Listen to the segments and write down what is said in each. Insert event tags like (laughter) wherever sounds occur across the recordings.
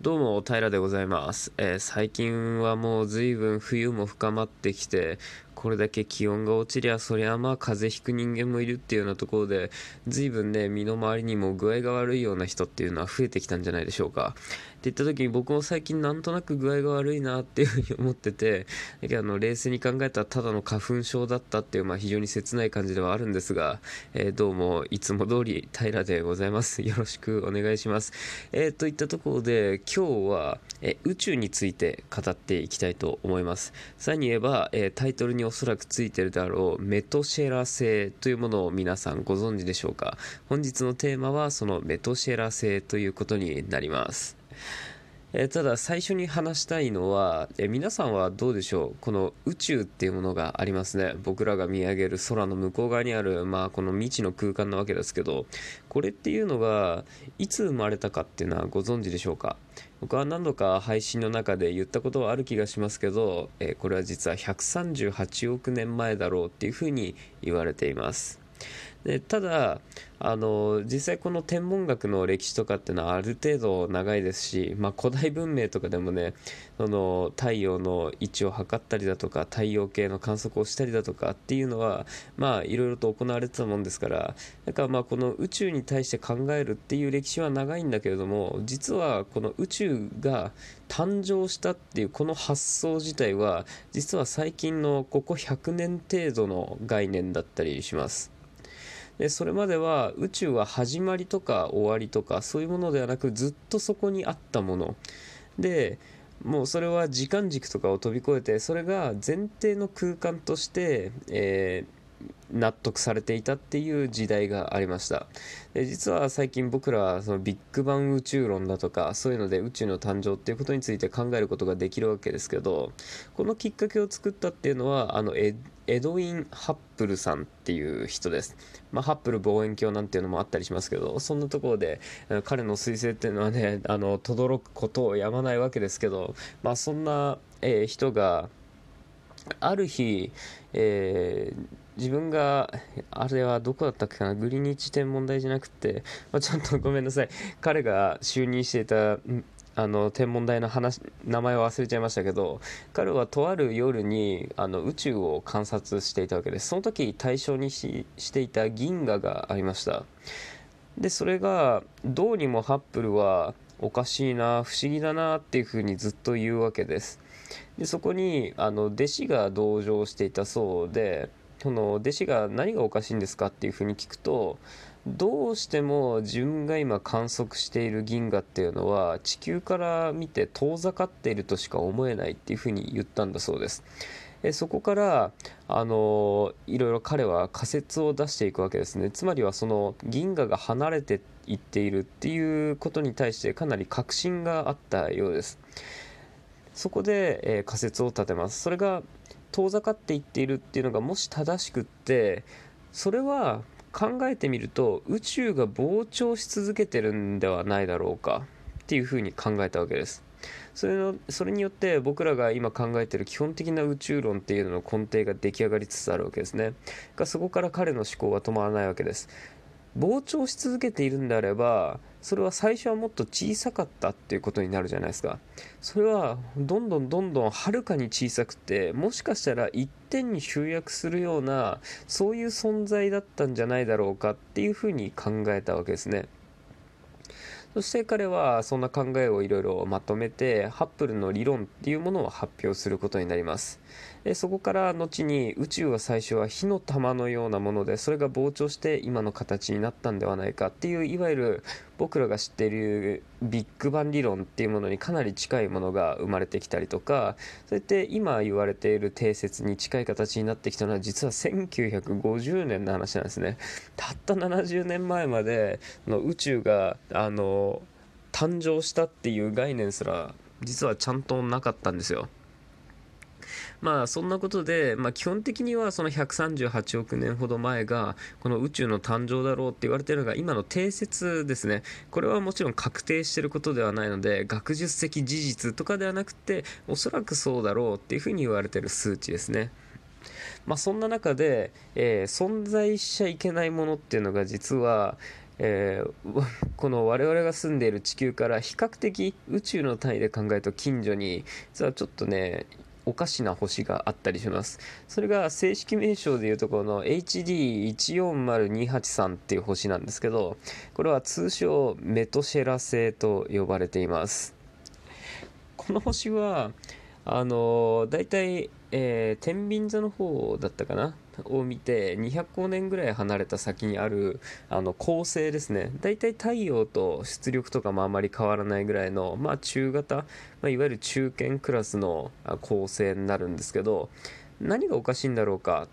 どうも、平でございます。えー、最近はもう随分冬も深まってきて、これだけ気温が落ちりゃ、そりゃまあ風邪ひく人間もいるっていうようなところで、随分ね、身の回りにも具合が悪いような人っていうのは増えてきたんじゃないでしょうか。って言った時に僕も最近なんとなく具合が悪いなっていうふうに思ってて、だけどあの冷静に考えたらただの花粉症だったっていう、まあ非常に切ない感じではあるんですが、えー、どうもいつも通り平でございます。よろしくお願いします。えー、といったところで今日は、え宇宙について語っていきたいと思います。さらに言えば、えタイトルにおそらくついてるであろうメトシェラ星というものを皆さんご存知でしょうか？本日のテーマはそのメトシェラ星ということになります。え、ただ最初に話したいのは、え、皆さんはどうでしょう？この宇宙っていうものがありますね。僕らが見上げる空の向こう側にある、まあ、この未知の空間なわけですけどこれっていうのがいつ生まれたかっていうのはご存知でしょうか？僕は何度か配信の中で言ったことはある気がしますけど、えー、これは実は138億年前だろうっていうふうに言われています。でただあの実際この天文学の歴史とかっていうのはある程度長いですし、まあ、古代文明とかでもねその太陽の位置を測ったりだとか太陽系の観測をしたりだとかっていうのはまあいろいろと行われてたもんですからだからまあこの宇宙に対して考えるっていう歴史は長いんだけれども実はこの宇宙が誕生したっていうこの発想自体は実は最近のここ100年程度の概念だったりします。でそれまでは宇宙は始まりとか終わりとかそういうものではなくずっとそこにあったもの。でもうそれは時間軸とかを飛び越えてそれが前提の空間として、えー納得されていたっていう時代がありました。で実は最近僕らはそのビッグバン宇宙論だとかそういうので宇宙の誕生っていうことについて考えることができるわけですけどこのきっかけを作ったっていうのはあのエドウィン・ハップルさんっていう人です、まあ、ハップル望遠鏡なんていうのもあったりしますけどそんなところで彼の彗星っていうのはねあの轟くことをやまないわけですけど、まあ、そんな、えー、人がある日、えー自分が、あれはどこだったっけかな、グリニッチ天文台じゃなくて、まあ、ちょっとごめんなさい、彼が就任していた、あの天文台の話名前を忘れちゃいましたけど彼はとある夜にあの宇宙を観察していたわけです。その時対象にししていた銀河がありました。でそれがどうにもハッブルはおかしいな不思議だなっていうふうにずっと言うわけです。でそこにあの弟子が同乗していたそうでその弟子が何がおかしいんですかっていうふうに聞くとどうしても自分が今観測している銀河っていうのは地球から見て遠ざかっているとしか思えないっていうふうに言ったんだそうです。えそこからあのいろいろ彼は仮説を出していくわけですね。つまりはその銀河が離れていっているっていうことに対してかなり確信があったようです。そこで、えー、仮説を立てます。それが遠ざかっていっているっていうのがもし正しくってそれは考えてみると宇宙が膨張し続けてるんではないだろうかっていうふうに考えたわけです。それのそれによって僕らが今考えている基本的な宇宙論っていうのの根底が出来上がりつつあるわけですね。がそこから彼の思考は止まらないわけです。膨張し続けているんであればそれは最初はもっと小さかったっていうことになるじゃないですか。それはどんどんどんどんはるかに小さくてもしかしたら一点に集約するようなそういう存在だったんじゃないだろうかっていうふうに考えたわけですね。そして彼はそんな考えをいろいろまとめてハッブルの理論っていうものを発表することになります。でそこから後に宇宙は最初は火の玉のようなものでそれが膨張して今の形になったんではないかっていういわゆる僕らが知っているビッグバン理論っていうものにかなり近いものが生まれてきたりとかそうやって今言われている定説に近い形になってきたのは実は1950年の話なんですね。たった70年前までの宇宙があの誕生したっていう概念すら実はちゃんとなかったんですよ。まあそんなことで、まあ、基本的にはその138億年ほど前がこの宇宙の誕生だろうって言われてるのが今の定説ですねこれはもちろん確定してることではないので学術的事実とかではなくておそらくそうだろうっていうふうに言われてる数値ですね。まあ、そんな中で、えー、存在しちゃいけないものっていうのが実はえー、(laughs) この我々が住んでいる地球から比較的宇宙の単位で考えると近所に実はちょっとねおかしな星があったりします。それが正式名称でいうところの HD140283 っていう星なんですけどこれは通称メトシェラ星と呼ばれています。この星はあの大体、えー、天秤座の方だったかな？を見て200光年ぐらい離れた先にあるあの恒星ですね。大体太陽と出力とかもあまり変わらないぐらいの、まあ、中型、まあ、いわゆる中堅クラスの恒星になるんですけど何がおかしいんだろうか。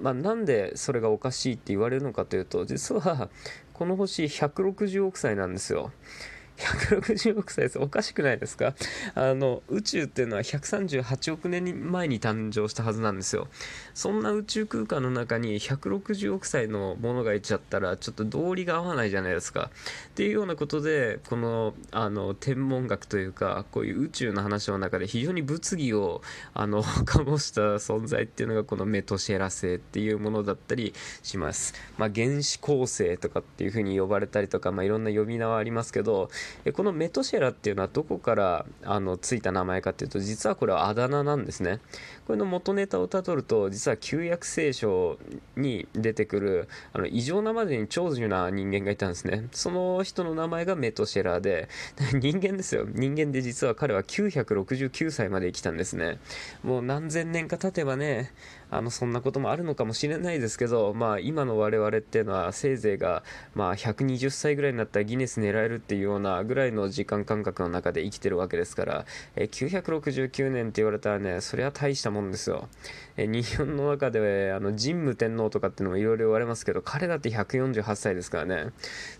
まあ、なんでそれがおかしいって言われるのかというと実はこの星160億歳なんですよ。160億歳です。おかしくないですか？あの、宇宙っていうのは138億年前に誕生したはずなんですよ。そんな宇宙空間の中に160億歳のものがいちゃったら、ちょっと道理が合わないじゃないですか。っていうようなことで、この、あの、天文学というか、こういう宇宙の話の中で非常に物議を、あの、醸した存在っていうのが、このメトシェラ星っていうものだったりします。まあ、原子構成とかっていうふうに呼ばれたりとか、まあ、いろんな呼び名はありますけど、このメトシェラっていうのはどこからあのついた名前かっていうと実はこれはあだ名なんですね。これの元ネタをたどると実は旧約聖書に出てくるあの異常なまでに長寿な人間がいたんですね。その人の名前がメトシェラで (laughs) 人間ですよ。人間で実は彼は969歳まで生きたんですね。もう何千年か経てばねあのそんなこともあるのかもしれないですけど、まあ、今の我々っていうのはせいぜいが、まあ、120歳ぐらいになったらギネス狙えるっていうようなぐらいの時間感覚の中で生きてるわけですから、え969年って言われたらねそれは大したもんですよ。え日本の中であの神武天皇とかっていうのもいろいろ言われますけど彼だって148歳ですからね。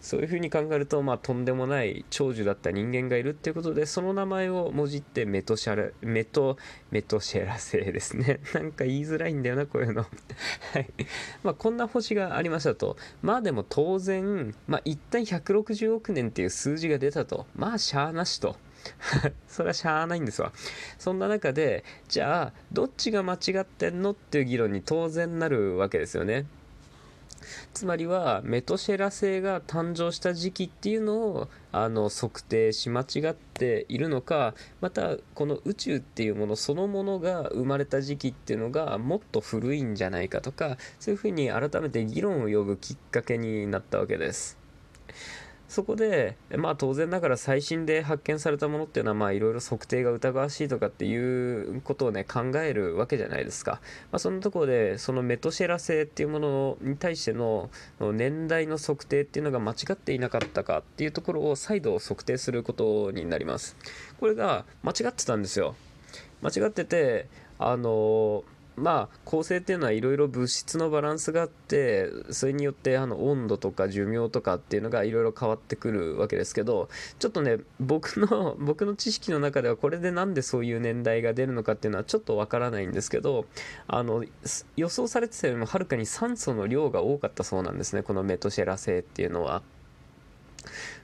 そういうふうに考えると、まあ、とんでもない長寿だった人間がいるっていうことでその名前をもじってメトシャラメトメトシェラ星ですね。(laughs) なんか言いづらいだよなこういうの。(laughs) はい。まあこんな星がありましたと。まあでも当然、まあ、一旦160億年っていう数字が出たと。まあしゃあなしと。(laughs) それはしゃあないんですわ。そんな中で、じゃあ、どっちが間違ってんのっていう議論に当然なるわけですよね。つまりはメトシェラ星が誕生した時期っていうのをあの測定し間違っているのかまたこの宇宙っていうものそのものが生まれた時期っていうのがもっと古いんじゃないかとかそういうふうに改めて議論を呼ぶきっかけになったわけです。そこで、まあ当然ながら最新で発見されたものっていうのは、いろいろ測定が疑わしいとかっていうことをね、考えるわけじゃないですか。まあそのところで、そのメトシェラ星っていうものに対しての年代の測定っていうのが間違っていなかったかっていうところを再度測定することになります。これが間違ってたんですよ。間違ってて、あのーまあ構成っていうのはいろいろ物質のバランスがあってそれによってあの温度とか寿命とかっていうのがいろいろ変わってくるわけですけどちょっとね僕の (laughs) 僕の知識の中ではこれでなんでそういう年代が出るのかっていうのはちょっとわからないんですけどあの予想されてたよりもはるかに酸素の量が多かったそうなんですねこのメトシェラ星っていうのは。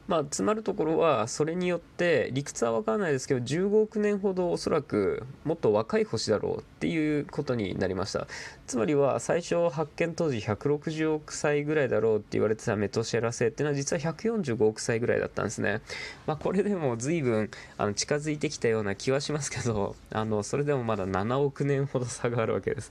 まあ、つまるところはそれによって理屈は分からないですけど15億年ほどおそらくもっと若い星だろうっていうことになりました。つまりは最初発見当時160億歳ぐらいだろうって言われてたメトシェラ星っていうのは実は145億歳ぐらいだったんですね。まあこれでも随分あの近づいてきたような気はしますけどあのそれでもまだ7億年ほど差があるわけです。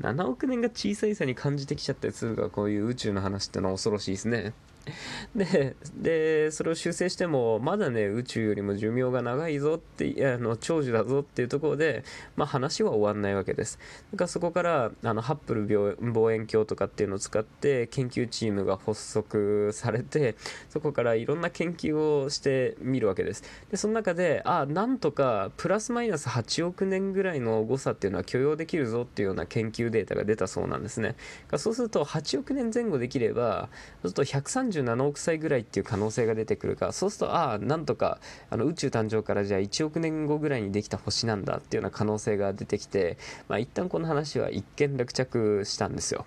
7億年が小さい差に感じてきちゃったりするからこういう宇宙の話ってのは恐ろしいですね。(laughs) ででそれを修正してもまだね宇宙よりも寿命が長いぞってあの長寿だぞっていうところで、まあ、話は終わんないわけです。だからそこからあのハッブル望遠鏡とかっていうのを使って研究チームが発足されてそこからいろんな研究をしてみるわけです。でその中であなんとかプラスマイナス8億年ぐらいの誤差っていうのは許容できるぞっていうような研究データが出たそうなんですね。そうすると8億年前後できればそうすると130 37億歳ぐらいっていう可能性が出てくるかそうするとああなんとかあの宇宙誕生からじゃあ1億年後ぐらいにできた星なんだっていうような可能性が出てきて、まあ、一旦この話は一見落着したんですよ。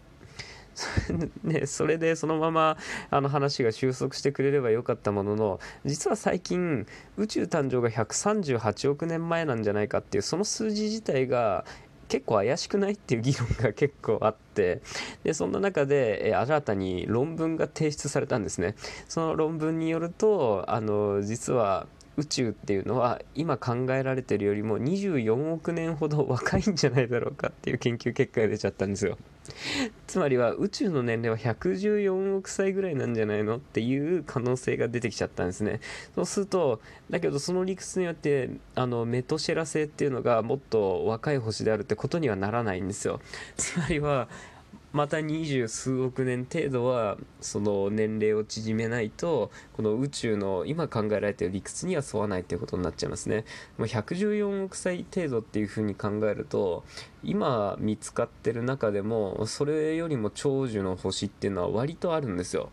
(laughs) ね、それでそのままあの話が収束してくれればよかったものの実は最近宇宙誕生が138億年前なんじゃないかっていうその数字自体が結構怪しくないっていう議論が結構あってでそんな中で、え新たに論文が提出されたんですね。その論文によるとあの実は宇宙っていうのは今考えられてるよりも24億年ほど若いんじゃないだろうかっていう研究結果が出ちゃったんですよ。つまりは宇宙の年齢は114億歳ぐらいなんじゃないのっていう可能性が出てきちゃったんですね。そうするとだけどその理屈によってあのメトシェラ星っていうのがもっと若い星であるってことにはならないんですよ。つまりはまた二十数億年程度はその年齢を縮めないとこの宇宙の今考えられている理屈には沿わないということになっちゃいますね。もう114億歳程度っていうふうに考えると今見つかってる中でもそれよりも長寿の星っていうのは割とあるんですよ。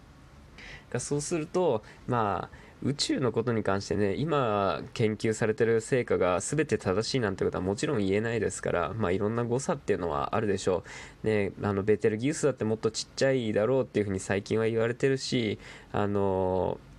そうするとまあ宇宙のことに関してね今研究されてる成果が全て正しいなんてことはもちろん言えないですからまあいろんな誤差っていうのはあるでしょう。ねあのベテルギウスだってもっとちっちゃいだろうっていうふうに最近は言われてるしあのー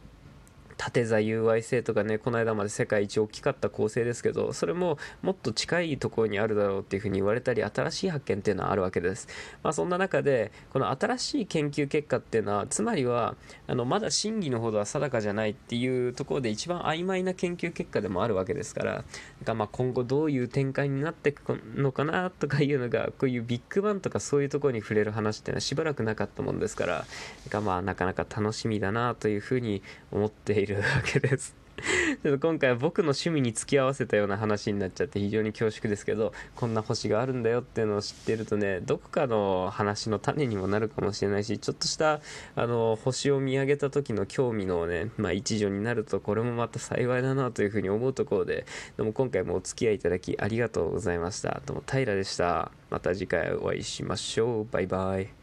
縦座友愛性とかねこの間まで世界一大きかった構成ですけどそれももっと近いところにあるだろうっていうふうに言われたり新しい発見っていうのはあるわけです、まあ、そんな中でこの新しい研究結果っていうのはつまりはあのまだ真偽のほどは定かじゃないっていうところで一番曖昧な研究結果でもあるわけですからかまあ今後どういう展開になっていくのかなとかいうのがこういうビッグバンとかそういうところに触れる話っていうのはしばらくなかったもんですからかまあなかなか楽しみだなというふうに思っているわけです。ちょっと今回は僕の趣味に付き合わせたような話になっちゃって非常に恐縮ですけどこんな星があるんだよっていうのを知ってるとねどこかの話の種にもなるかもしれないしちょっとしたあの星を見上げた時の興味のね、まあ、一助になるとこれもまた幸いだなというふうに思うところででも今回もお付き合いいただきありがとうございました。どうも平でした。また次回お会いしましょう。バイバイ。